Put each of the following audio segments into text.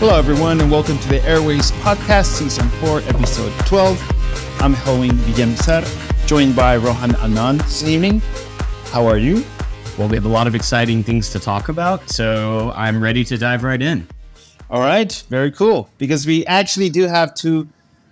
Hello, everyone, and welcome to the Airways Podcast, Season 4, Episode 12. I'm Helwing Villamizar, joined by Rohan Anand this evening. How are you? Well, we have a lot of exciting things to talk about, so I'm ready to dive right in. All right, very cool. Because we actually do have two,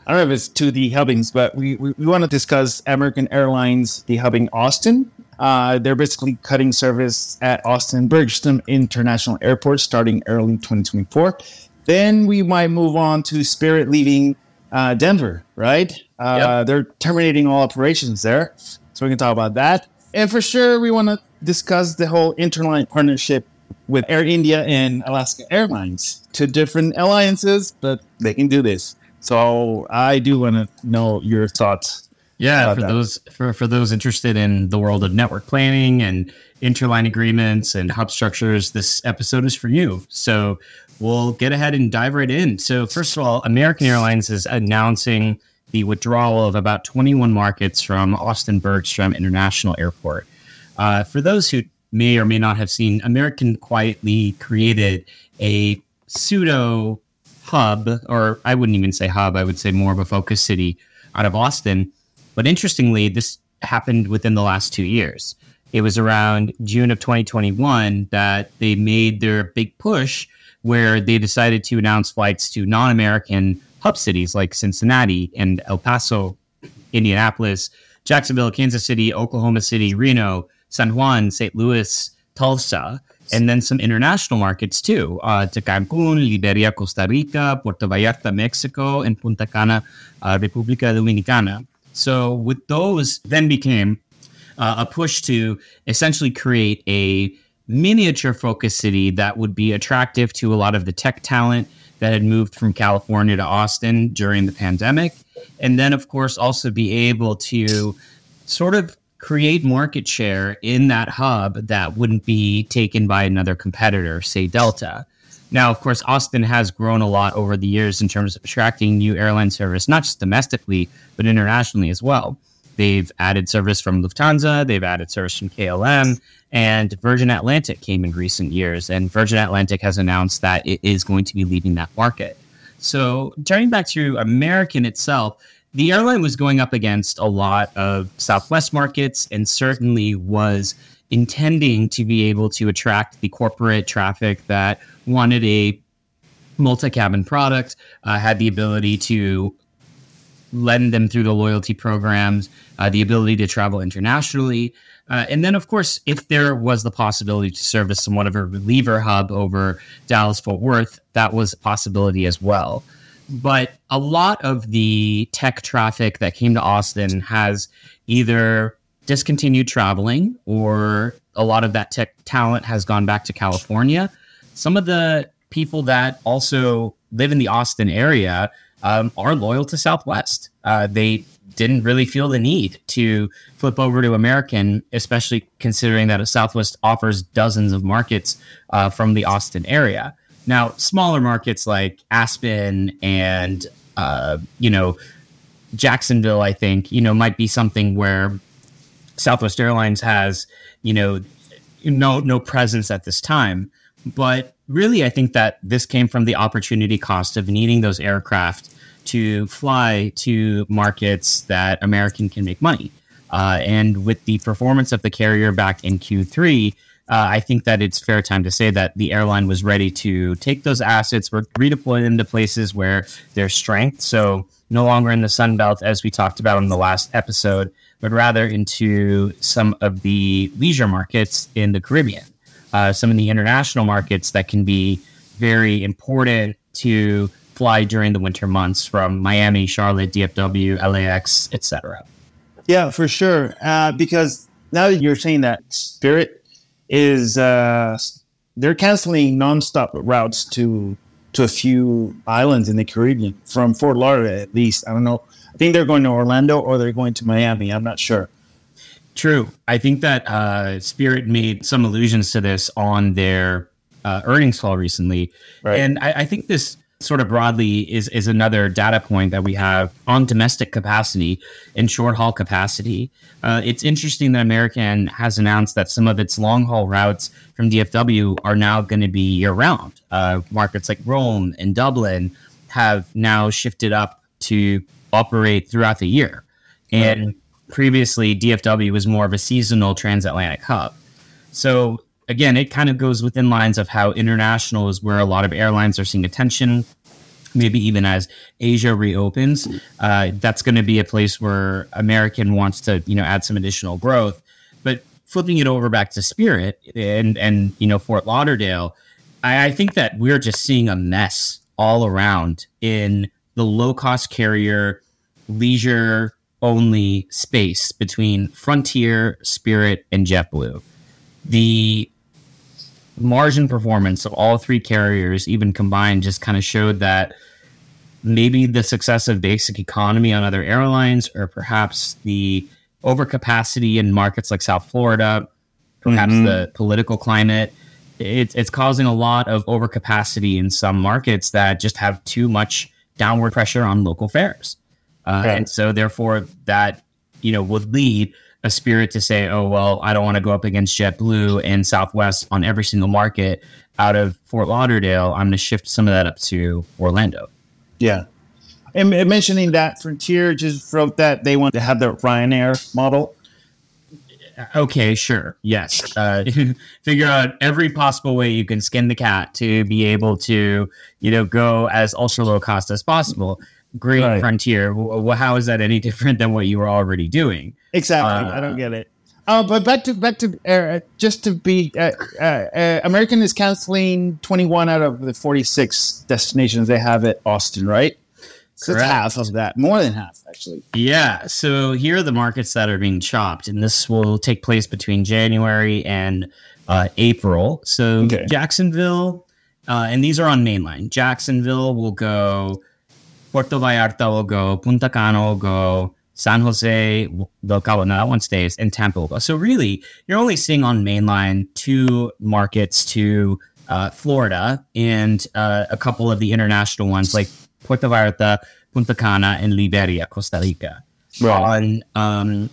I don't know if it's two dehubbings, but we, we, we want to discuss American Airlines dehubbing Austin. Uh, they're basically cutting service at Austin Bergstrom International Airport starting early 2024. Then we might move on to Spirit leaving uh, Denver, right? Uh, yep. They're terminating all operations there. So we can talk about that. And for sure, we want to discuss the whole interline partnership with Air India and Alaska Airlines. Two different alliances, but they can do this. So I do want to know your thoughts. Yeah, for that. those for, for those interested in the world of network planning and interline agreements and hub structures, this episode is for you. So we'll get ahead and dive right in. So first of all, American Airlines is announcing the withdrawal of about 21 markets from Austin Bergstrom International Airport. Uh, for those who may or may not have seen, American quietly created a pseudo hub, or I wouldn't even say hub, I would say more of a focus city out of Austin. But interestingly, this happened within the last two years. It was around June of 2021 that they made their big push where they decided to announce flights to non American hub cities like Cincinnati and El Paso, Indianapolis, Jacksonville, Kansas City, Oklahoma City, Reno, San Juan, St. Louis, Tulsa, and then some international markets too uh, to Cancun, Liberia, Costa Rica, Puerto Vallarta, Mexico, and Punta Cana, uh, República Dominicana. So, with those, then became uh, a push to essentially create a miniature focus city that would be attractive to a lot of the tech talent that had moved from California to Austin during the pandemic. And then, of course, also be able to sort of create market share in that hub that wouldn't be taken by another competitor, say Delta. Now, of course, Austin has grown a lot over the years in terms of attracting new airline service, not just domestically, but internationally as well. They've added service from Lufthansa, they've added service from KLM, and Virgin Atlantic came in recent years. And Virgin Atlantic has announced that it is going to be leaving that market. So, turning back to American itself, the airline was going up against a lot of Southwest markets and certainly was intending to be able to attract the corporate traffic that wanted a multi cabin product, uh, had the ability to lend them through the loyalty programs, uh, the ability to travel internationally. Uh, and then, of course, if there was the possibility to service somewhat of a reliever hub over Dallas Fort Worth, that was a possibility as well. But a lot of the tech traffic that came to Austin has either discontinued traveling or a lot of that tech talent has gone back to California. Some of the people that also live in the Austin area um, are loyal to Southwest. Uh, they didn't really feel the need to flip over to American, especially considering that Southwest offers dozens of markets uh, from the Austin area. Now, smaller markets like Aspen and uh, you know Jacksonville, I think you know might be something where Southwest Airlines has you know no no presence at this time. But really, I think that this came from the opportunity cost of needing those aircraft to fly to markets that American can make money. Uh, and with the performance of the carrier back in Q3, uh, I think that it's fair time to say that the airline was ready to take those assets, re- redeploy them to places where there's strength. So no longer in the Sun Belt, as we talked about in the last episode, but rather into some of the leisure markets in the Caribbean, uh, some of the international markets that can be very important to fly during the winter months from Miami, Charlotte, DFW, LAX, etc. Yeah, for sure. Uh, because now that you're saying that Spirit is uh, they're canceling nonstop routes to to a few islands in the Caribbean from Fort Lauderdale at least. I don't know. I think they're going to Orlando or they're going to Miami. I'm not sure. True. I think that uh, Spirit made some allusions to this on their uh, earnings call recently, right. and I, I think this sort of broadly is is another data point that we have on domestic capacity and short haul capacity. Uh, it's interesting that American has announced that some of its long haul routes from DFW are now going to be year round. Uh, markets like Rome and Dublin have now shifted up to operate throughout the year, and right. Previously DFW was more of a seasonal transatlantic hub. So again, it kind of goes within lines of how international is where a lot of airlines are seeing attention. Maybe even as Asia reopens, uh, that's going to be a place where American wants to, you know, add some additional growth. But flipping it over back to Spirit and and you know Fort Lauderdale, I, I think that we're just seeing a mess all around in the low cost carrier leisure only space between Frontier, Spirit, and JetBlue. The margin performance of all three carriers, even combined, just kind of showed that maybe the success of basic economy on other airlines, or perhaps the overcapacity in markets like South Florida, perhaps mm-hmm. the political climate. It's, it's causing a lot of overcapacity in some markets that just have too much downward pressure on local fares. Uh. And so, therefore, that you know would lead a spirit to say, oh, well, I don't want to go up against JetBlue and Southwest on every single market out of Fort Lauderdale. I'm going to shift some of that up to Orlando. Yeah. And mentioning that Frontier just wrote that they want to have the Ryanair model. Okay, sure. Yes. Uh, figure out every possible way you can skin the cat to be able to, you know, go as ultra low cost as possible great right. frontier. Well, how is that any different than what you were already doing? Exactly. Uh, I don't get it. Uh, but back to back to uh, just to be uh, uh, uh, American is canceling 21 out of the 46 destinations they have at Austin, right? So it's half of that, more than half actually. Yeah. So here are the markets that are being chopped, and this will take place between January and April. So okay. Jacksonville, and these are on mainline. Jacksonville will go Puerto Vallarta will go, Punta Cana will go, San Jose del Cabo, no, that one stays, and Tampa will go. So really, you're only seeing on mainline two markets to uh, Florida and uh, a couple of the international ones like Puerto Vallarta, Punta Cana, and Liberia, Costa Rica. Right. On um,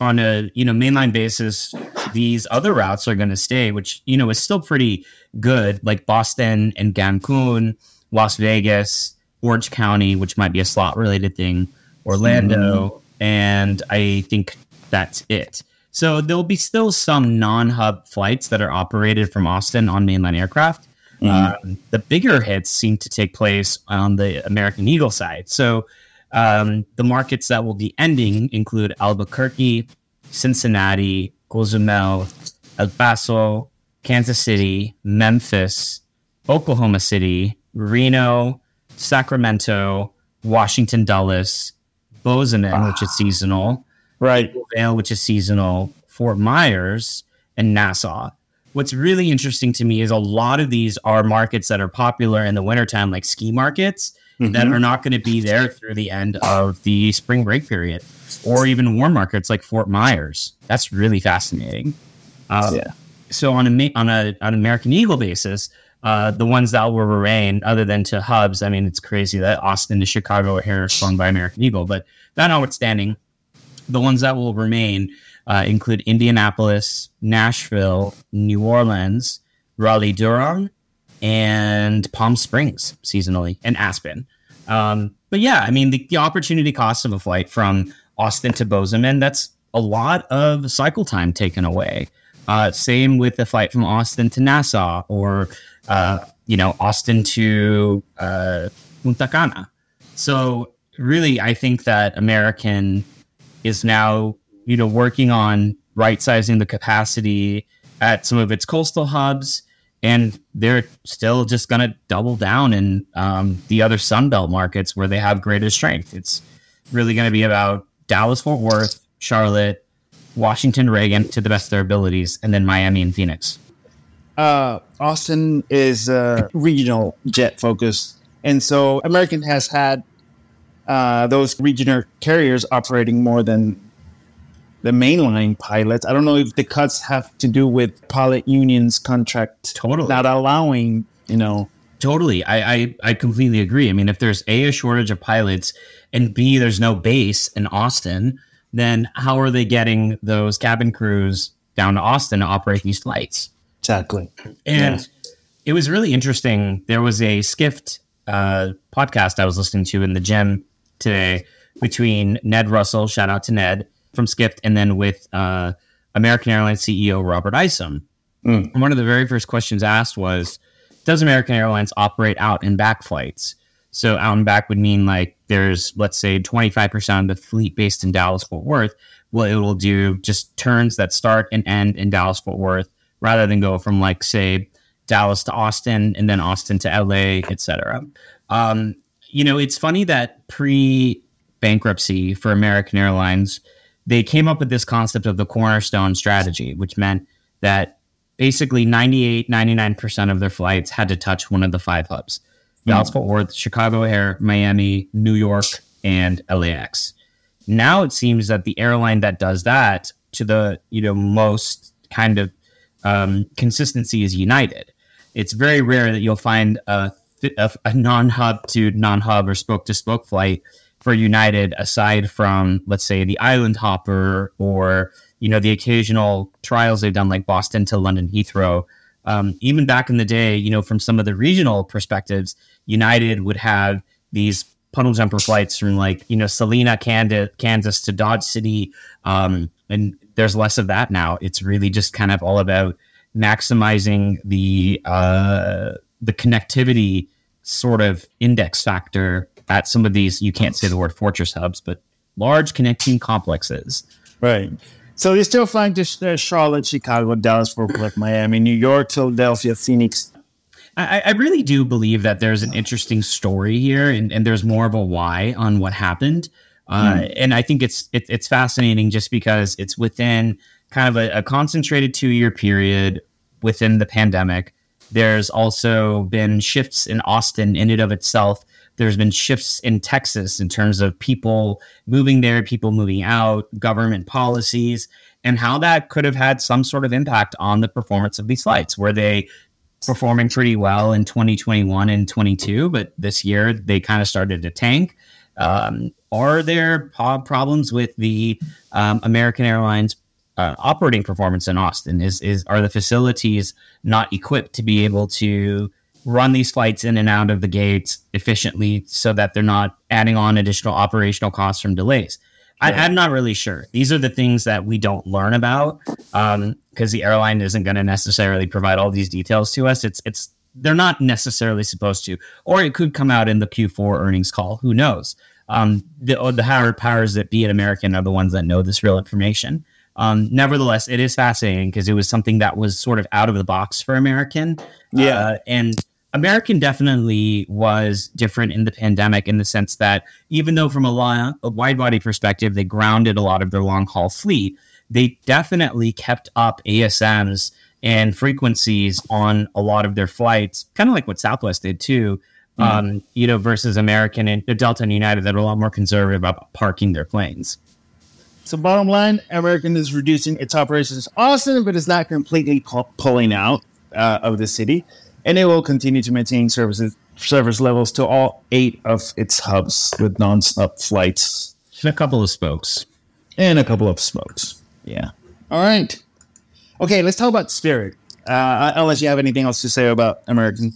on a you know mainline basis, these other routes are going to stay, which you know is still pretty good, like Boston and Cancun, Las Vegas, Orange County, which might be a slot related thing, Orlando, mm. and I think that's it. So there'll be still some non-hub flights that are operated from Austin on mainline aircraft. Mm. Um, the bigger hits seem to take place on the American Eagle side. So um, the markets that will be ending include Albuquerque, Cincinnati, Cozumel, El Paso, Kansas City, Memphis, Oklahoma City, Reno, Sacramento, Washington Dulles, Bozeman, ah. which is seasonal, right? Vail, which is seasonal, Fort Myers, and Nassau. What's really interesting to me is a lot of these are markets that are popular in the wintertime, like ski markets, mm-hmm. that are not going to be there through the end of the spring break period, or even warm markets like Fort Myers. That's really fascinating. Uh, yeah. So on a on a on an American Eagle basis, uh, the ones that will remain, other than to hubs, I mean, it's crazy that Austin to Chicago are here flown by American Eagle. But that notwithstanding, the ones that will remain uh, include Indianapolis, Nashville, New Orleans, Raleigh Durham, and Palm Springs seasonally, and Aspen. Um, but yeah, I mean, the, the opportunity cost of a flight from Austin to Bozeman, that's a lot of cycle time taken away. Uh, same with the flight from Austin to Nassau or you know, Austin to uh, Punta Cana. So really, I think that American is now, you know, working on right sizing the capacity at some of its coastal hubs, and they're still just going to double down in um, the other Sunbelt markets where they have greater strength. It's really going to be about Dallas, Fort Worth, Charlotte, Washington, Reagan to the best of their abilities, and then Miami and Phoenix uh, Austin is uh, regional jet focused, and so American has had uh, those regional carriers operating more than the mainline pilots. I don't know if the cuts have to do with pilot unions contract totally not allowing you know Totally. I, I, I completely agree. I mean, if there's A, a shortage of pilots, and B, there's no base in Austin, then how are they getting those cabin crews down to Austin to operate these flights? Exactly. And yeah. it was really interesting. There was a Skift uh, podcast I was listening to in the gym today between Ned Russell, shout out to Ned from Skift, and then with uh, American Airlines CEO Robert Isom. Mm. one of the very first questions asked was, does American Airlines operate out and back flights? So out and back would mean like there's let's say 25% of the fleet based in Dallas Fort Worth. Well, it will do just turns that start and end in Dallas Fort Worth rather than go from like say Dallas to Austin and then Austin to LA, etc. Um, you know, it's funny that pre bankruptcy for American Airlines, they came up with this concept of the cornerstone strategy, which meant that basically 98, 99% of their flights had to touch one of the five hubs mm. Dallas Fort Worth, Chicago O'Hare, Miami, New York, and LAX. Now it seems that the airline that does that to the you know most kind of um, consistency is United. It's very rare that you'll find a, a, a non-hub to non-hub or spoke-to-spoke flight for United, aside from let's say the Island Hopper or you know the occasional trials they've done like Boston to London Heathrow. Um, even back in the day, you know, from some of the regional perspectives, United would have these puddle jumper flights from like you know Salina, Kansas to Dodge City, um, and there's less of that now. It's really just kind of all about maximizing the uh, the connectivity sort of index factor at some of these. You can't say the word fortress hubs, but large connecting complexes. Right. So you're still flying to uh, Charlotte, Chicago, Dallas, Fort Worth, Miami, New York, Philadelphia, Phoenix. I, I, really do believe that there's an interesting story here, and, and there's more of a why on what happened. Mm. And I think it's it, it's fascinating just because it's within kind of a, a concentrated two year period within the pandemic. There's also been shifts in Austin in and of itself there's been shifts in Texas in terms of people moving there, people moving out, government policies, and how that could have had some sort of impact on the performance of these flights. Were they performing pretty well in 2021 and 22, but this year they kind of started to tank? Um, are there problems with the um, American Airlines uh, operating performance in Austin? Is is are the facilities not equipped to be able to run these flights in and out of the gates efficiently so that they're not adding on additional operational costs from delays. I, am not really sure. These are the things that we don't learn about because um, the airline isn't going to necessarily provide all these details to us. It's it's they're not necessarily supposed to, or it could come out in the Q4 earnings call. Who knows? Um, the the higher powers that be at American are the ones that know this real information. Um, nevertheless, it is fascinating because it was something that was sort of out of the box for American. Yeah, uh, and American definitely was different in the pandemic in the sense that even though from a, long, a wide body perspective, they grounded a lot of their long haul fleet, they definitely kept up ASMs and frequencies on a lot of their flights, kind of like what Southwest did too. Mm-hmm. Um, you know, versus American and Delta and United that are a lot more conservative about parking their planes. So, bottom line, American is reducing its operations in Austin, but it's not completely pu- pulling out uh, of the city and it will continue to maintain services service levels to all eight of its hubs with non-stop flights and a couple of spokes and a couple of spokes. Yeah. All right. Okay, let's talk about Spirit. Uh, unless you have anything else to say about American.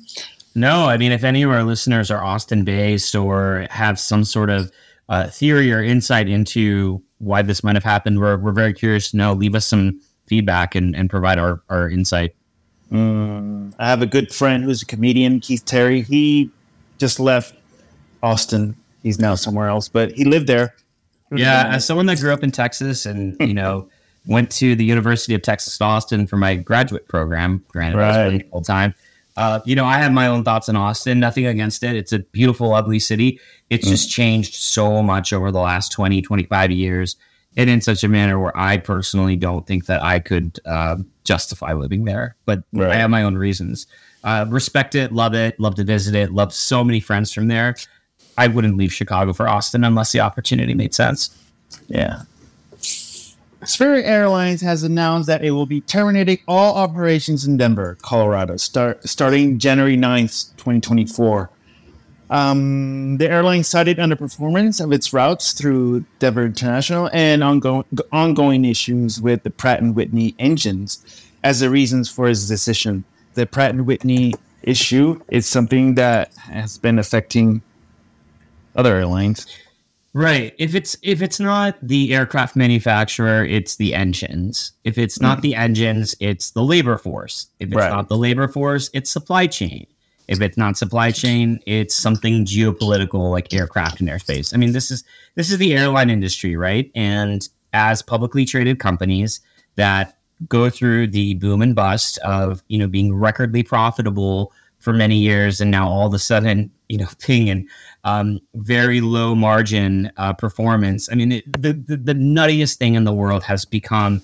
No, I mean, if any of our listeners are Austin based or have some sort of uh, theory or insight into why this might have happened, we're, we're very curious to know. Leave us some feedback and, and provide our, our insight. Mm, I have a good friend who's a comedian, Keith Terry. He just left Austin. He's now somewhere else, but he lived there. Yeah, as someone that grew up in Texas and you know went to the University of Texas Austin for my graduate program, granted right. was full time. Uh, you know, I have my own thoughts on Austin. Nothing against it. It's a beautiful, ugly city. It's mm. just changed so much over the last 20, 25 years and in such a manner where I personally don't think that I could uh, justify living there. But right. I have my own reasons. Uh, respect it, love it, love to visit it, love so many friends from there. I wouldn't leave Chicago for Austin unless the opportunity made sense. Yeah. Spirit Airlines has announced that it will be terminating all operations in Denver, Colorado, start, starting January 9th, 2024. Um, the airline cited underperformance of its routes through Denver International and ongoing, ongoing issues with the Pratt & Whitney engines as the reasons for its decision. The Pratt & Whitney issue is something that has been affecting other airlines. Right. If it's if it's not the aircraft manufacturer, it's the engines. If it's not mm. the engines, it's the labor force. If it's right. not the labor force, it's supply chain. If it's not supply chain, it's something geopolitical like aircraft and airspace. I mean, this is this is the airline industry, right? And as publicly traded companies that go through the boom and bust of, you know, being recordly profitable for many years and now all of a sudden, you know, being and um, very low margin uh, performance. I mean, it, the, the, the nuttiest thing in the world has become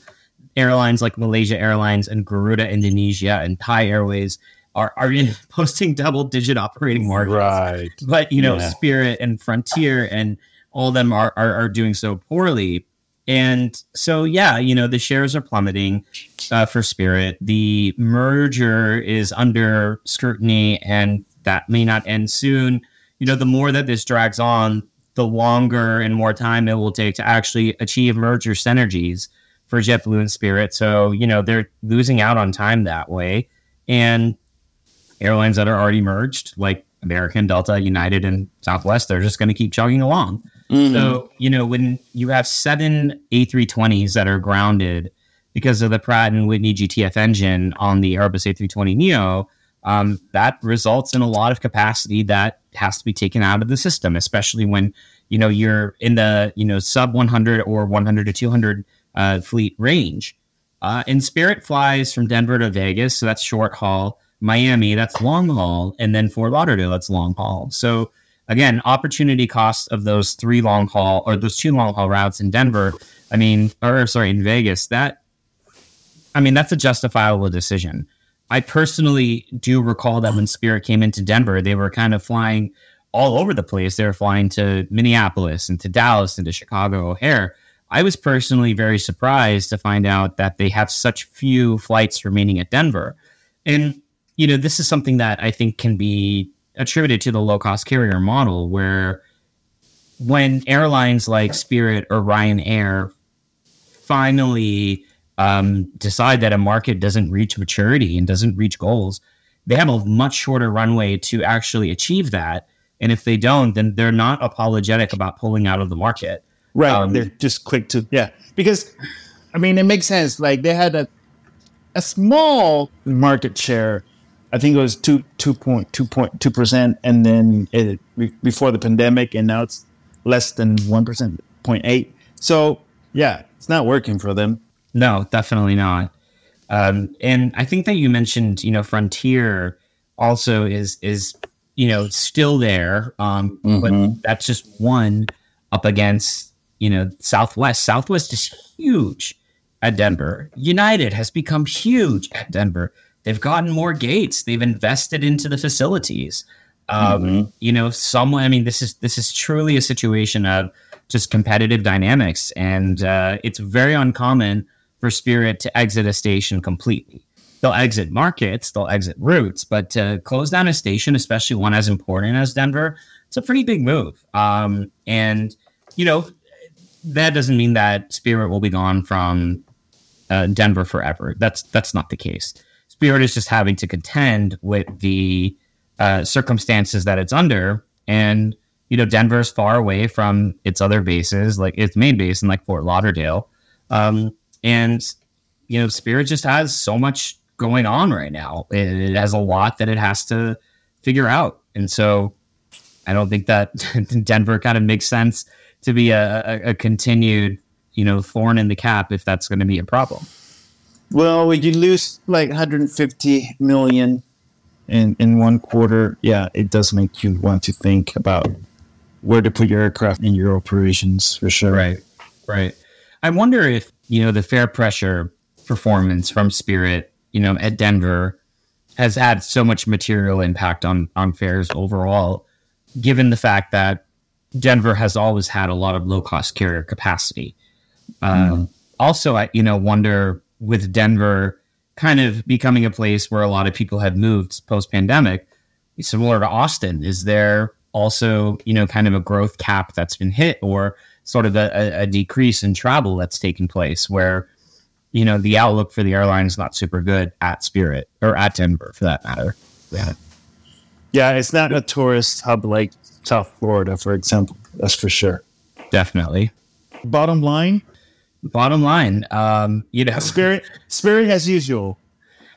airlines like Malaysia Airlines and Garuda Indonesia and Thai Airways are are posting double digit operating margins. Right. But you know, yeah. Spirit and Frontier and all of them are, are, are doing so poorly. And so, yeah, you know, the shares are plummeting uh, for Spirit. The merger is under scrutiny, and that may not end soon. You know, the more that this drags on, the longer and more time it will take to actually achieve merger synergies for JetBlue and Spirit. So, you know, they're losing out on time that way. And airlines that are already merged, like American, Delta, United, and Southwest, they're just going to keep chugging along. Mm-hmm. So, you know, when you have seven A320s that are grounded because of the Pratt and Whitney GTF engine on the Airbus A320 Neo, um, that results in a lot of capacity that has to be taken out of the system, especially when you know you're in the you know sub 100 or 100 to 200 uh, fleet range. Uh, and Spirit flies from Denver to Vegas, so that's short haul. Miami, that's long haul, and then Fort Lauderdale, that's long haul. So again, opportunity cost of those three long haul or those two long haul routes in Denver, I mean, or sorry, in Vegas, that I mean, that's a justifiable decision. I personally do recall that when Spirit came into Denver, they were kind of flying all over the place. They were flying to Minneapolis and to Dallas and to Chicago O'Hare. I was personally very surprised to find out that they have such few flights remaining at Denver. And you know, this is something that I think can be attributed to the low cost carrier model, where when airlines like Spirit or Ryanair finally um, decide that a market doesn't reach maturity and doesn't reach goals, they have a much shorter runway to actually achieve that. And if they don't, then they're not apologetic about pulling out of the market. Right. Um, they're just quick to, yeah. Because, I mean, it makes sense. Like they had a, a small market share I think it was two two point two point two percent, and then it, before the pandemic, and now it's less than one percent, 0.8. So yeah, it's not working for them. No, definitely not. Um, and I think that you mentioned, you know, Frontier also is is you know still there, um, mm-hmm. but that's just one up against you know Southwest. Southwest is huge at Denver. United has become huge at Denver. They've gotten more gates. They've invested into the facilities. Um, mm-hmm. You know, someone. I mean, this is this is truly a situation of just competitive dynamics, and uh, it's very uncommon for Spirit to exit a station completely. They'll exit markets, they'll exit routes, but to close down a station, especially one as important as Denver, it's a pretty big move. Um, and you know, that doesn't mean that Spirit will be gone from uh, Denver forever. That's that's not the case. Spirit is just having to contend with the uh, circumstances that it's under. And, you know, Denver is far away from its other bases, like its main base in like Fort Lauderdale. Um, and, you know, Spirit just has so much going on right now. It, it has a lot that it has to figure out. And so I don't think that Denver kind of makes sense to be a, a, a continued, you know, thorn in the cap if that's going to be a problem. Well, when you lose like 150 million in in one quarter, yeah, it does make you want to think about where to put your aircraft in your operations for sure. Right, right. I wonder if you know the fare pressure performance from Spirit, you know, at Denver has had so much material impact on on fares overall, given the fact that Denver has always had a lot of low cost carrier capacity. Um, mm-hmm also, I you know wonder with Denver kind of becoming a place where a lot of people have moved post pandemic, similar to Austin. Is there also you know kind of a growth cap that's been hit, or sort of a, a decrease in travel that's taken place where you know the outlook for the airline is not super good at Spirit or at Denver for that matter. Yeah, yeah, it's not a tourist hub like South Florida, for example. That's for sure. Definitely. Bottom line. Bottom line, um, you know, Spirit, Spirit as usual.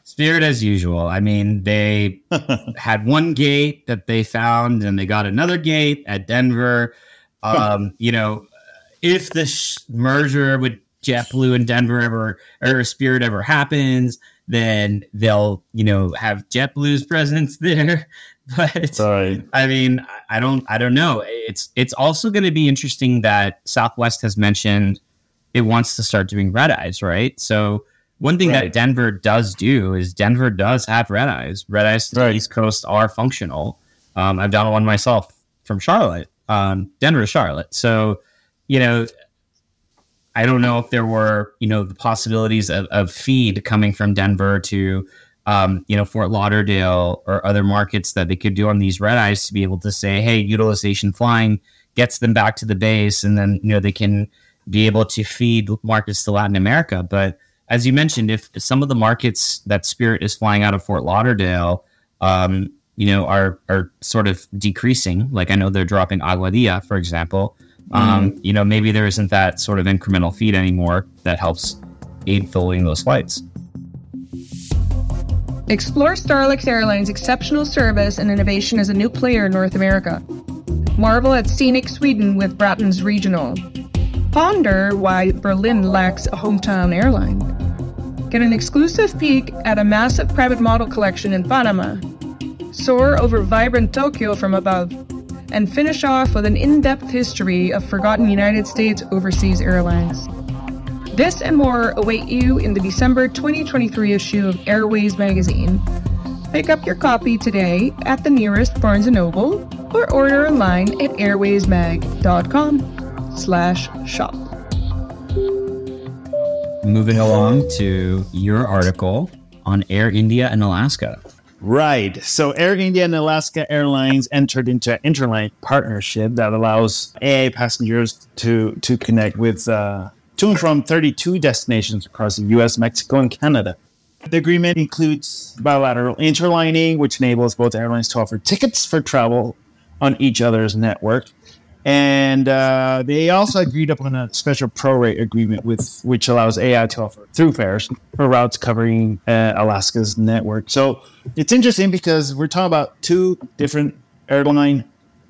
Spirit as usual. I mean, they had one gate that they found, and they got another gate at Denver. Um, you know, if this merger with JetBlue and Denver ever or Spirit ever happens, then they'll you know have JetBlue's presence there. But Sorry. I mean, I don't I don't know. It's it's also going to be interesting that Southwest has mentioned it wants to start doing red eyes, right? So one thing right. that Denver does do is Denver does have red eyes. Red eyes to right. the East Coast are functional. Um, I've done one myself from Charlotte, um, Denver to Charlotte. So you know, I don't know if there were, you know, the possibilities of, of feed coming from Denver to, um, you know, Fort Lauderdale or other markets that they could do on these red eyes to be able to say, hey, utilization flying gets them back to the base, and then you know they can be able to feed markets to Latin America. But as you mentioned, if some of the markets that Spirit is flying out of Fort Lauderdale, um, you know, are are sort of decreasing, like I know they're dropping Aguadilla, for example um, mm-hmm. you know, maybe there isn't that sort of incremental feed anymore that helps aid filling those flights. Explore Starlux Airlines' exceptional service and innovation as a new player in North America. Marvel at scenic Sweden with Braathens Regional. Ponder why Berlin lacks a hometown airline. Get an exclusive peek at a massive private model collection in Panama. Soar over vibrant Tokyo from above and finish off with an in depth history of forgotten United States overseas airlines. This and more await you in the December 2023 issue of Airways magazine. Pick up your copy today at the nearest Barnes & Noble or order online at airwaysmag.com slash shop. Moving along to your article on Air India and Alaska. Right. So Air India and Alaska Airlines entered into an interline partnership that allows AA passengers to to connect with uh, to and from 32 destinations across the U.S., Mexico, and Canada. The agreement includes bilateral interlining, which enables both airlines to offer tickets for travel on each other's network and uh, they also agreed upon a special prorate agreement with which allows AI to offer through fares for routes covering uh, Alaska's network. So it's interesting because we're talking about two different airline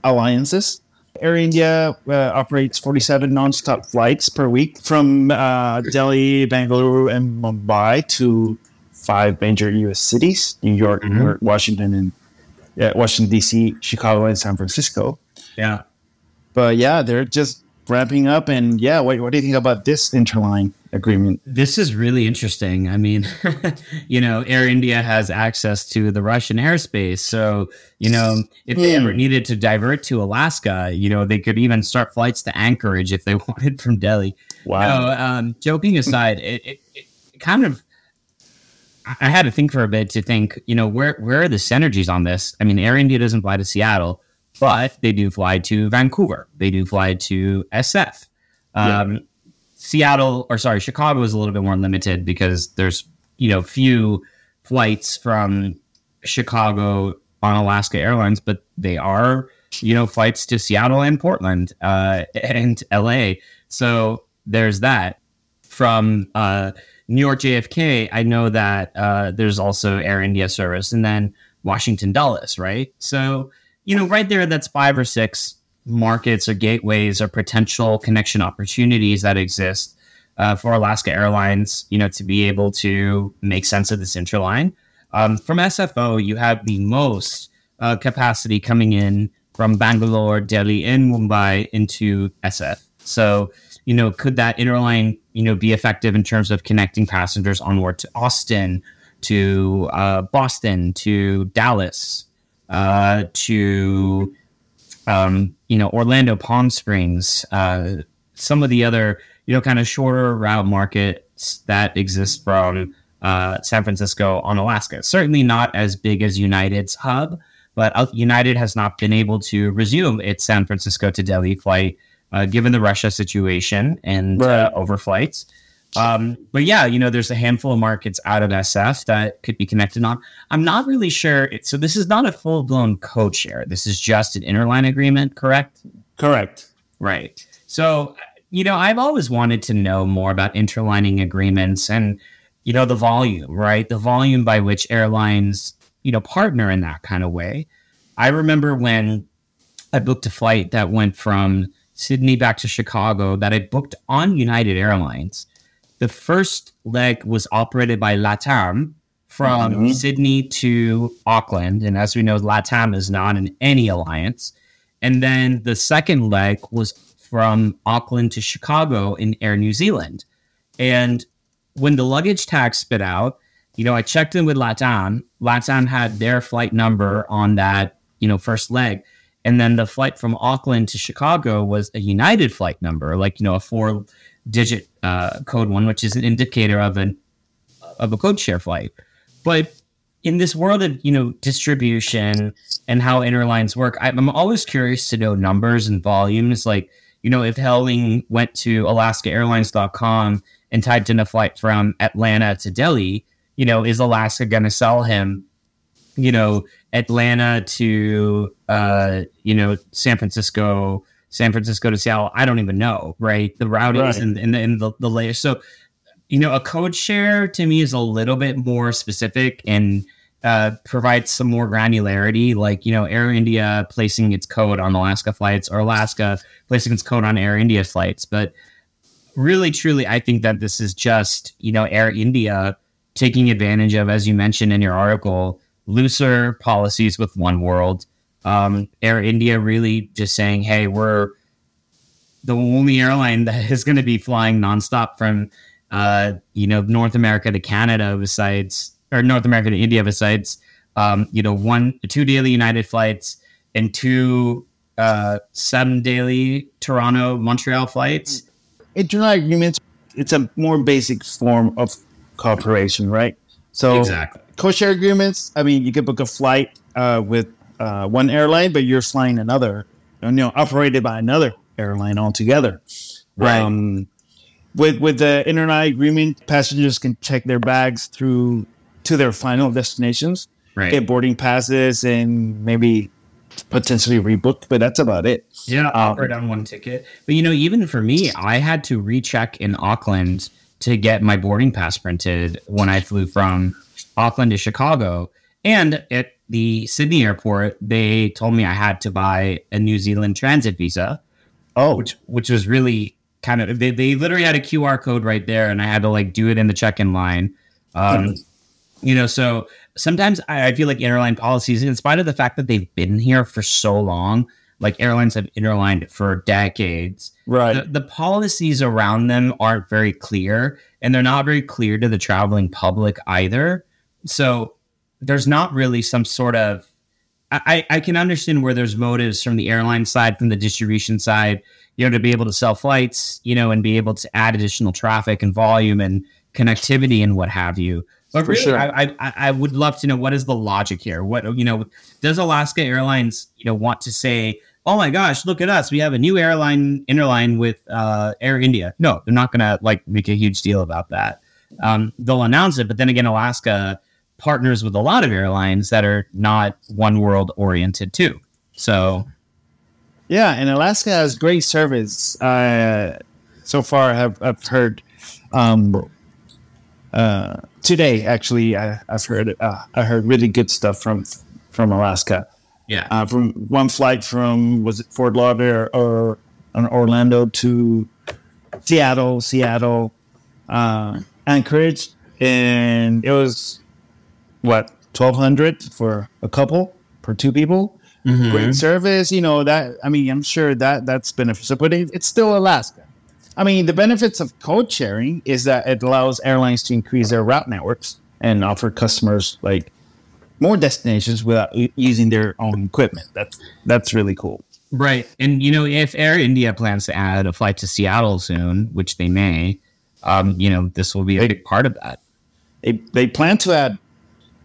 alliances. Air India uh, operates 47 nonstop flights per week from uh, Delhi, Bangalore, and Mumbai to five major U.S. cities: New York, mm-hmm. New York Washington, and Washington D.C., Chicago, and San Francisco. Yeah. But yeah, they're just wrapping up. And yeah, what, what do you think about this interline agreement? This is really interesting. I mean, you know, Air India has access to the Russian airspace. So, you know, if they ever hmm. needed to divert to Alaska, you know, they could even start flights to Anchorage if they wanted from Delhi. Wow. um, joking aside, it, it, it kind of I had to think for a bit to think, you know, where where are the synergies on this? I mean, Air India doesn't fly to Seattle but they do fly to Vancouver. They do fly to SF. Um, yeah. Seattle, or sorry, Chicago is a little bit more limited because there's you know few flights from Chicago on Alaska Airlines, but they are you know flights to Seattle and Portland uh, and LA. So there's that. From uh, New York JFK, I know that uh, there's also Air India service, and then Washington Dulles, right? So you know, right there, that's five or six markets or gateways or potential connection opportunities that exist uh, for Alaska Airlines, you know, to be able to make sense of this interline. Um, from SFO, you have the most uh, capacity coming in from Bangalore, Delhi, and Mumbai into SF. So, you know, could that interline, you know, be effective in terms of connecting passengers onward to Austin, to uh, Boston, to Dallas, uh, to um, you know Orlando Palm Springs, uh, some of the other you know, kind of shorter route markets that exist from uh, San Francisco on Alaska. Certainly not as big as United's hub, but United has not been able to resume its San Francisco to Delhi flight uh, given the Russia situation and uh, right. overflights. Um, but yeah, you know, there's a handful of markets out of SF that could be connected on. I'm not really sure. It, so this is not a full blown code share. This is just an interline agreement, correct? Correct. Right. So, you know, I've always wanted to know more about interlining agreements and, you know, the volume, right? The volume by which airlines, you know, partner in that kind of way. I remember when I booked a flight that went from Sydney back to Chicago that I booked on United Airlines. The first leg was operated by LATAM from mm-hmm. Sydney to Auckland. And as we know, LATAM is not in any alliance. And then the second leg was from Auckland to Chicago in Air New Zealand. And when the luggage tag spit out, you know, I checked in with LATAM. LATAM had their flight number on that, you know, first leg. And then the flight from Auckland to Chicago was a United flight number, like, you know, a four digit uh, code one, which is an indicator of an of a code share flight. But in this world of you know distribution and how interlines work, I'm always curious to know numbers and volumes. Like you know, if Helwing went to AlaskaAirlines.com and typed in a flight from Atlanta to Delhi, you know, is Alaska going to sell him, you know, Atlanta to uh, you know San Francisco? San Francisco to Seattle. I don't even know, right? The routings right. and, and, and the, the layers. So, you know, a code share to me is a little bit more specific and uh, provides some more granularity, like, you know, Air India placing its code on Alaska flights or Alaska placing its code on Air India flights. But really, truly, I think that this is just, you know, Air India taking advantage of, as you mentioned in your article, looser policies with oneworld um, Air India really just saying, "Hey, we're the only airline that is going to be flying nonstop from uh, you know North America to Canada besides or North America to India besides um, you know one two daily United flights and two uh, seven daily Toronto Montreal flights. Interline agreements. It's a more basic form of cooperation, right? So exactly. code-share agreements. I mean, you could book a flight uh, with uh, one airline, but you're flying another, you know, operated by another airline altogether. Right. Um, with with the interline agreement, passengers can check their bags through to their final destinations, right. get boarding passes, and maybe potentially rebooked. But that's about it. Yeah, um, operate on one ticket. But you know, even for me, I had to recheck in Auckland to get my boarding pass printed when I flew from Auckland to Chicago, and at the Sydney airport, they told me I had to buy a New Zealand transit visa. Oh, which which was really kind of they, they literally had a QR code right there, and I had to like do it in the check-in line. Um, you know, so sometimes I, I feel like airline policies, in spite of the fact that they've been here for so long, like airlines have interlined for decades. Right. The, the, policies around them aren't very clear, and they're not very clear to the traveling public either. So there's not really some sort of I, I can understand where there's motives from the airline side, from the distribution side, you know, to be able to sell flights, you know, and be able to add additional traffic and volume and connectivity and what have you. But For really, sure. I, I, I would love to know what is the logic here. What you know, does Alaska Airlines, you know, want to say, "Oh my gosh, look at us, we have a new airline interline with uh, Air India"? No, they're not going to like make a huge deal about that. Um, they'll announce it, but then again, Alaska partners with a lot of airlines that are not oneworld oriented too. So, yeah, and Alaska has great service. Uh, so far, I've, I've heard um, uh, today. Actually, I, have heard uh, I heard really good stuff from from Alaska. Yeah, uh, from one flight from was it Fort Lauderdale or, or Orlando to Seattle, Seattle, uh, Anchorage, and it was what twelve hundred for a couple per two people. Mm-hmm. Great service, you know that. I mean, I'm sure that that's beneficial, but it, it's still Alaska. I mean, the benefits of code sharing is that it allows airlines to increase their route networks and offer customers like more destinations without using their own equipment. That's that's really cool. Right. And, you know, if Air India plans to add a flight to Seattle soon, which they may, um, you know, this will be a big part of that. They, they plan to add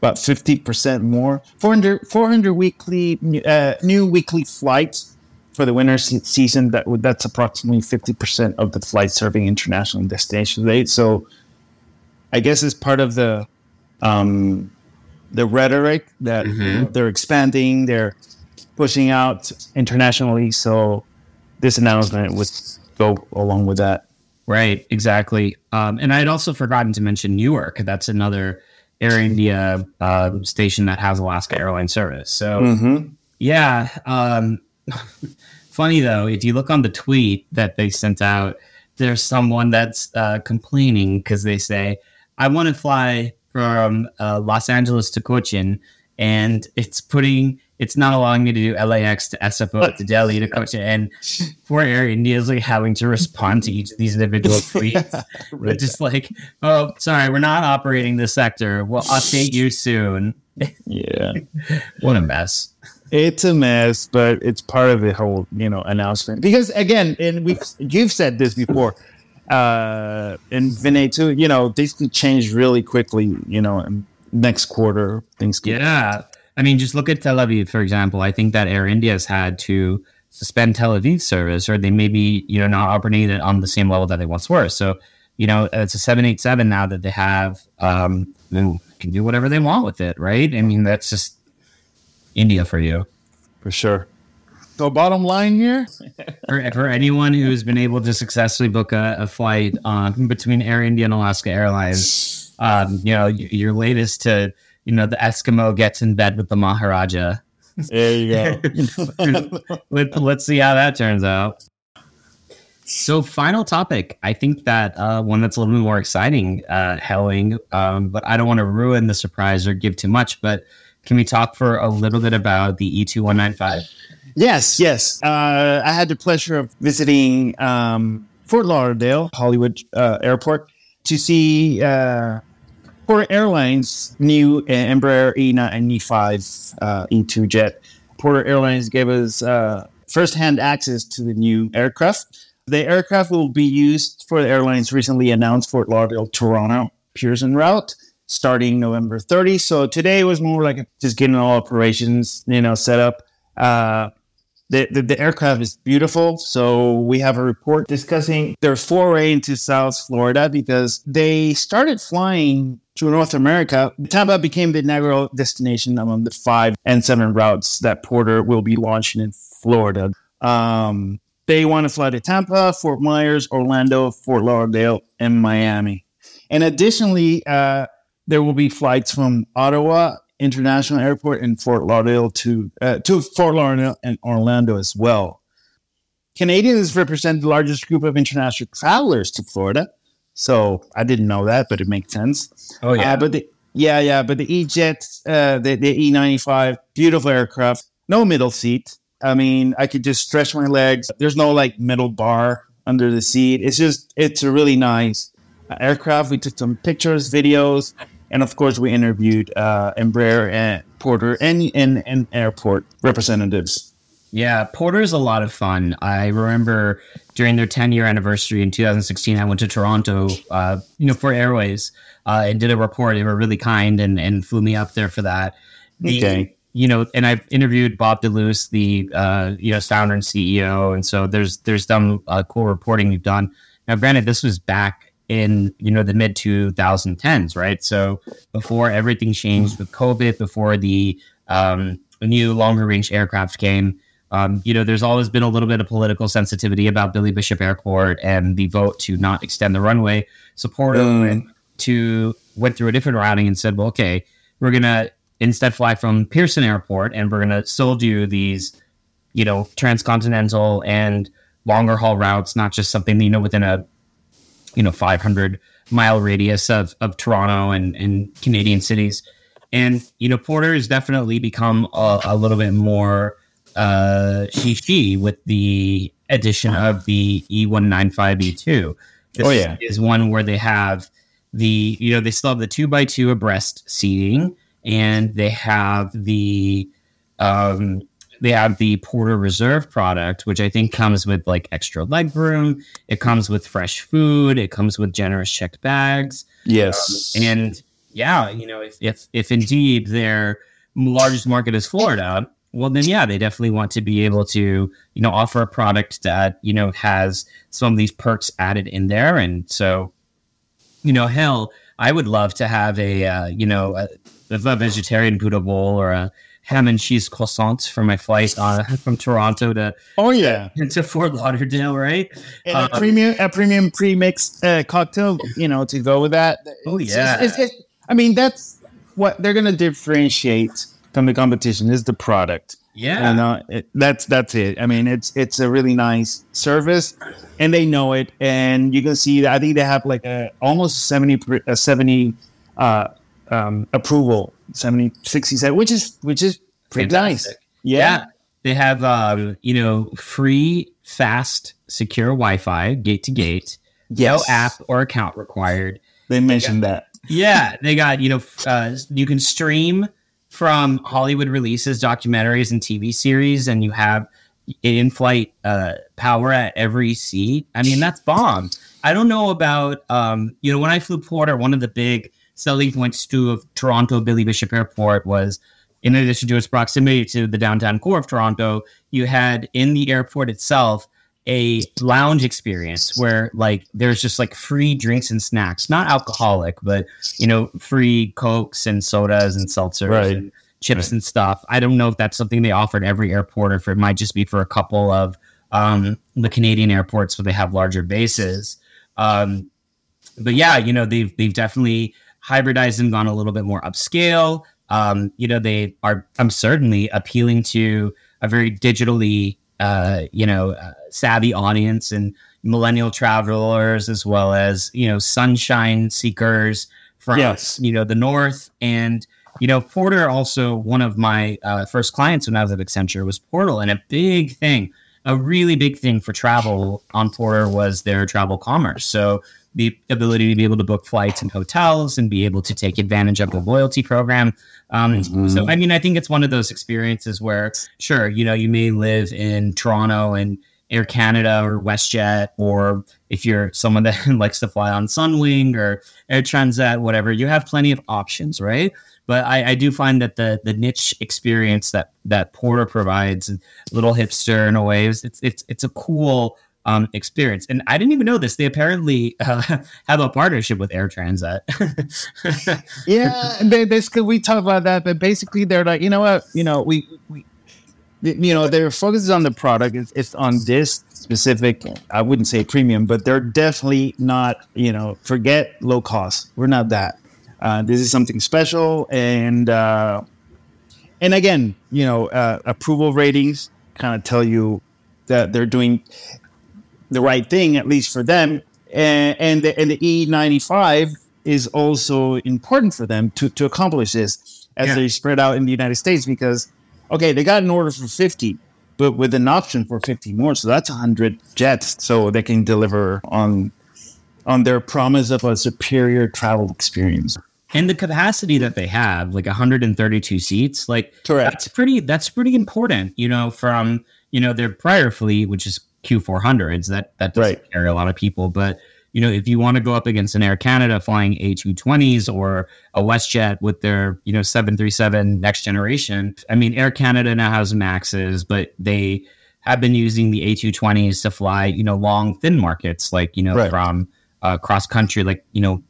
about 50% more, 400, 400 weekly, uh, new weekly flights for the winter se- season. That That's approximately 50% of the flights serving international destinations. Right? So I guess it's part of the, um, the rhetoric that Mhm. they're expanding, they're pushing out internationally. So this announcement would go along with that. Right, exactly. Um, and I had also forgotten to mention Newark. That's another Air India um, station that has Alaska Airline service. So, Mm-hmm. yeah. Um, funny though, if you look on the tweet that they sent out, there's someone that's uh, complaining because they say, I want to fly from uh, Los Angeles to Cochin, and it's putting, it's not allowing me to do LAX to SFO to Delhi to Cochin. And poor Air India is like having to respond to each of these individual tweets. They're just like, oh, sorry, we're not operating this sector. We'll update you soon. Yeah. What a mess. It's a mess, but it's part of the whole, you know, announcement. Because again, and we you've said this before, uh, and Vinay too. You know, these can change really quickly. You know, next quarter things. Can, Yeah. I mean, just look at Tel Aviv, for example. I think that Air India has had to suspend Tel Aviv service, or they may be, you know, not operating it on the same level that they once were. So, you know, it's a 787 now that they have, um, and can do whatever they want with it, right? I mean, that's just India for you. for sure. So, bottom line here, For, for anyone who's been able to successfully book a, a flight um, between Air India and Alaska Airlines, um, you know, your latest to, you know, the Eskimo gets in bed with the Maharaja. there you go. Let, let's see how that turns out. So, final topic. I think that uh, one that's a little bit more exciting, uh, Helwing, um, but I don't want to ruin the surprise or give too much. But can we talk for a little bit about the E E2195? Yes, yes. Uh, I had the pleasure of visiting um, Fort Lauderdale, Hollywood uh, Airport, to see uh, Porter Airlines' new uh, Embraer E95 uh, E2 jet. Porter Airlines gave us uh, first-hand access to the new aircraft. The aircraft will be used for the airline's recently announced Fort Lauderdale Toronto Pearson route starting November 30. So today was more like just getting all operations, you know, set up. Uh, the, the, the aircraft is beautiful. So we have a report discussing their foray into South Florida because they started flying to North America. Tampa became the inaugural destination among the five and seven routes that Porter will be launching in Florida. Um, they want to fly to Tampa, Fort Myers, Orlando, Fort Lauderdale, and Miami. And additionally, uh, there will be flights from Ottawa International Airport in Fort Lauderdale to uh, to Fort Lauderdale and Orlando as well. Canadians represent the largest group of international travelers to Florida, so I didn't know that, but it makes sense. Oh, Uh, but the, yeah, yeah, but the E-Jet, uh, the, the E95, beautiful aircraft, no middle seat. I mean, I could just stretch my legs. There's no like middle bar under the seat. It's just, it's a really nice uh, aircraft. We took some pictures, videos, and of course, we interviewed uh, Embraer and Porter and, and, and airport representatives. Yeah, Porter is a lot of fun. I remember during their 10 year anniversary in 2016, I went to Toronto, uh, you know, for Airways uh, and did a report. They were really kind and, and flew me up there for that. The, Okay. You know, and I've interviewed Bob DeLuce, the uh, you know founder and CEO, and so there's there's some uh, cool reporting we've done. Now, granted, this was back in you know the mid 2010s, right? So before everything changed with COVID, before the um, new longer range aircraft came. Um, you know, there's always been a little bit of political sensitivity about Billy Bishop Airport and the vote to not extend the runway. So Porter Mm. went to went through a different routing and said, "Well, okay, we're gonna instead fly from Pearson Airport, and we're gonna still do these, you know, transcontinental and longer haul routes, not just something you know within a, you know, 500 mile radius of of Toronto and and Canadian cities." And you know, Porter has definitely become a, a little bit more uh she with the addition of the E E195E2. This Oh, yeah. is one where they have the you know they still have the two by two abreast seating and they have the um they have the Porter Reserve product, which I think comes with like extra leg room. It comes with fresh food. It comes with generous checked bags. Yes. Um, and yeah, you know, if, if, if indeed their largest market is Florida, well, then yeah, they definitely want to be able to, you know, offer a product that, you know, has some of these perks added in there. And so, you know, hell, I would love to have a, uh, you know, a, a vegetarian Buddha bowl or a ham and cheese croissants for my flight uh, from Toronto to oh yeah to Fort Lauderdale, right? And a premium a premium pre-mixed uh, cocktail, you know, to go with that. Oh yeah, it's, it's, it's, I mean that's what they're gonna differentiate from the competition is the product. Yeah, and uh, it, that's that's it. I mean, it's it's a really nice service, and they know it. And you can see I think they have like a almost 70, a 70 uh, um, approval 70, 67, which is which is pretty Fantastic. nice. Yeah. yeah. They have um, you know free, fast, secure Wi-Fi gate to gate. Yes. No app or account required. They mentioned they got, that. Yeah, they got you know uh, you can stream from Hollywood releases, documentaries, and TV series, and you have in-flight uh, power at every seat. I mean, that's bomb. I don't know about um, you know when I flew Porter, one of the big selling points to of Toronto Billy Bishop Airport was in addition to its proximity to the downtown core of Toronto, you had in the airport itself a lounge experience where like there's just like free drinks and snacks, not alcoholic, but you know, free cokes and sodas and seltzers right. and chips right. and stuff. I don't know if that's something they offer at every airport or if it might just be for a couple of um, the Canadian airports where they have larger bases. Um, but yeah, you know, they've they've definitely hybridized and gone a little bit more upscale. Um, you know, they are, I'm certainly appealing to a very digitally, uh, you know, uh, savvy audience and millennial travelers, as well as, you know, sunshine seekers from, yes. you know, the North. And, you know, Porter also, one of my uh, first clients when I was at Accenture was Porter. And a big thing, a really big thing for travel on Porter was their travel commerce. So, the ability to be able to book flights and hotels and be able to take advantage of the loyalty program. Um, mm-hmm. So, I mean, I think it's one of those experiences where, sure, you know, you may live in Toronto and Air Canada or WestJet, or if you're someone that likes to fly on Sunwing or Air Transat, whatever, you have plenty of options, right? But I, I do find that the the niche experience that that Porter provides, little hipster in a way, it's it's it's a cool um, experience. And I didn't even know this. They apparently uh, have a partnership with Air Transat. yeah, they, they, we talk about that, but basically they're like, you know what, you know, we, we you know, their focus is on the product. It's, it's on this specific. I wouldn't say premium, but they're definitely not. You know, forget low cost. We're not that. Uh, this is something special, and uh, and again, you know, uh, approval ratings kind of tell you that they're doing the right thing, at least for them. And, and the, and the E95 is also important for them to, to accomplish this as yeah. they spread out in the United States because, okay, they got an order for 50, but with an option for 50 more. So that's 100 jets. So they can deliver on on their promise of a superior travel experience and the capacity that they have like 132 seats like Correct. that's pretty that's pretty important you know from you know their prior fleet which is Q400s. That that doesn't right. carry a lot of people, but you know, if you want to go up against an Air Canada flying A220s or a WestJet with their, you know, 737 next generation, I mean, Air Canada now has Maxes, but they have been using the A220s to fly, you know, long, thin markets, like, you know, right. from uh, cross country, like, you know,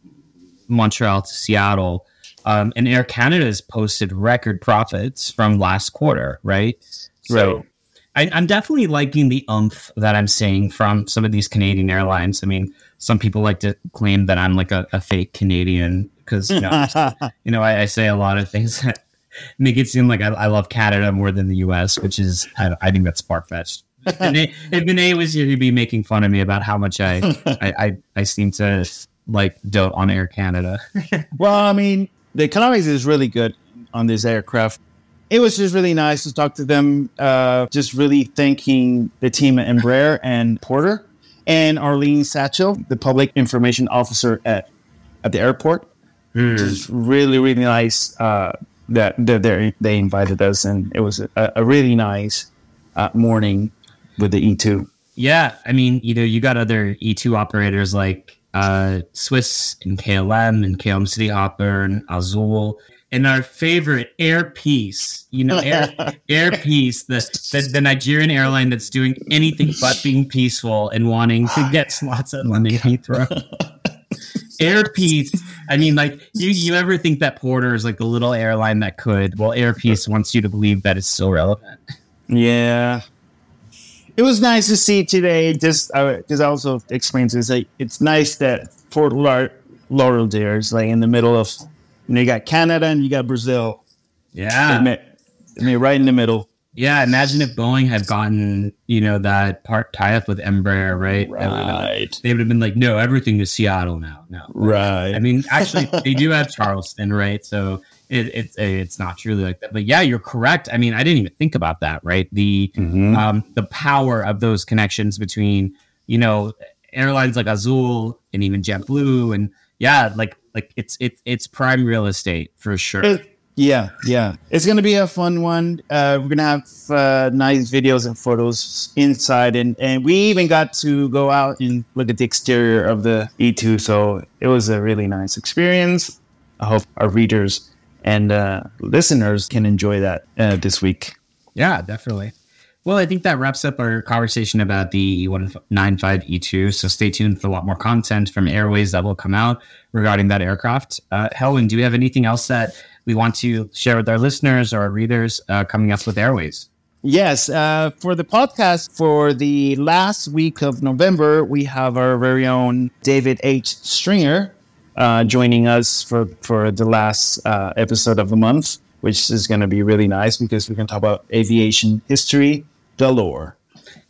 Montreal to Seattle. Um, and Air Canada has posted record profits from last quarter, right? So, right. I, am definitely liking the umph that I'm seeing from some of these Canadian airlines. I mean, some people like to claim that I'm like a, a fake Canadian because you know, you know, I, I, say a lot of things that make it seem like I, I love Canada more than the U.S., which is I, I think that's far fetched. if Vinay was here, he'd be making fun of me about how much I I, I, I seem to like dote on Air Canada. well, I mean, the economics is really good on this aircraft it was just really nice to talk to them. Uh, just really thanking the team at Embraer and Porter and Arlene Satchel, the public information officer at at the airport. Mm. Just really, really nice, uh, that that they they invited us, and it was a, a really nice uh, morning with the E2. Yeah, I mean, you know, you got other E2 operators like uh, Swiss and KLM and KLM Cityhopper and Azul. And our favorite Air Peace, you know, Air, Air Peace, the, the the Nigerian airline that's doing anything but being peaceful and wanting to get slots at London Heathrow. Air Peace. I mean, like you, you ever think that Porter is like the little airline that could? Well, Air Peace wants you to believe that it's still relevant. Yeah, it was nice to see today. Just uh, just also explains this. Like, it's nice that Fort Lauderdale is like in the middle of. You know, you got Canada and you got Brazil. Yeah, I mean, I mean, right in the middle. Yeah, imagine if Boeing had gotten, you know, that part tie up with Embraer, right? Right. They would have been like, no, everything is Seattle now. No. Right. I mean, actually, they do have Charleston, right? So it, it's it's not truly like that. But yeah, you're correct. I mean, I didn't even think about that, right? The Mhm. um, the power of those connections between, you know, airlines like Azul and even JetBlue, and yeah, like like it's it's it's prime real estate for sure. It- yeah, yeah. It's gonna be a fun one. Uh, we're gonna have uh, nice videos and photos inside, and and we even got to go out and look at the exterior of the E2. So it was a really nice experience. I hope our readers and uh, listeners can enjoy that uh, this week. Yeah, definitely. Well, I think that wraps up our conversation about the E195 E2. So stay tuned for a lot more content from Airways that will come out regarding that aircraft. Uh, Helwing, do we have anything else that we want to share with our listeners or our readers uh, coming up with Airways? Yes, uh, for the podcast for the last week of November, we have our very own David H. Stringer uh, joining us for for the last uh, episode of the month, which is going to be really nice because we can talk about aviation history galore.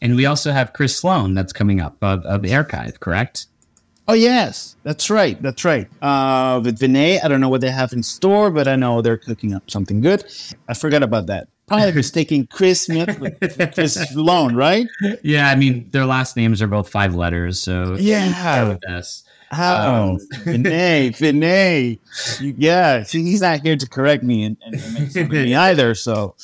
And we also have Chris Sloan that's coming up of, of Airchive, correct? Oh yes, that's right, that's right. Uh, with Vinay, I don't know what they have in store, but I know they're cooking up something good. I forgot about that. Probably mistaking Chris Smith with Chris Sloan, right? Yeah, I mean, their last names are both five letters. So Yeah. How? Um, Vinay, Vinay. You- Yeah, see, he's not here to correct me and, and make me either. So,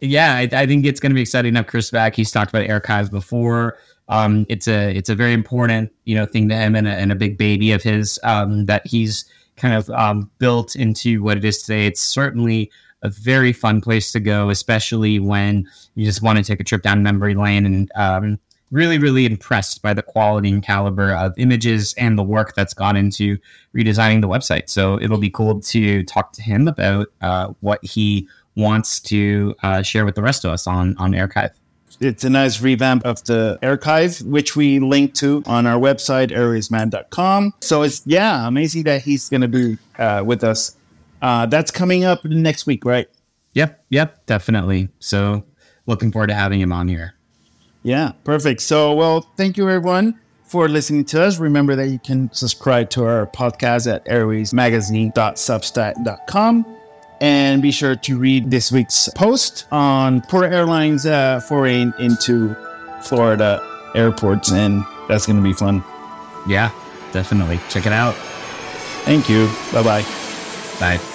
yeah, I, I think it's going to be exciting have Chris back. He's talked about archives before. Um, it's a it's a very important you know thing to him and a, and a big baby of his um, that he's kind of um, built into what it is today. It's certainly a very fun place to go, especially when you just want to take a trip down memory lane and um, really really impressed by the quality and caliber of images and the work that's gone into redesigning the website. So it'll be cool to talk to him about uh, what he wants to uh, share with the rest of us on on Airchive. it's a nice revamp of the Airchive, which we link to on our website, airwaysmag.com. So, it's, yeah, amazing that he's going to be uh, with us. Uh, that's coming up next week, right? Yep, yep, definitely. So looking forward to having him on here. Yeah, perfect. So, well, thank you everyone for listening to us. Remember that you can subscribe to our podcast at airwaysmagazine.substack.com. And be sure to read this week's post on Porter Airlines uh, foray into Florida airports. And that's going to be fun. Yeah, definitely. Check it out. Thank you. Bye bye. Bye.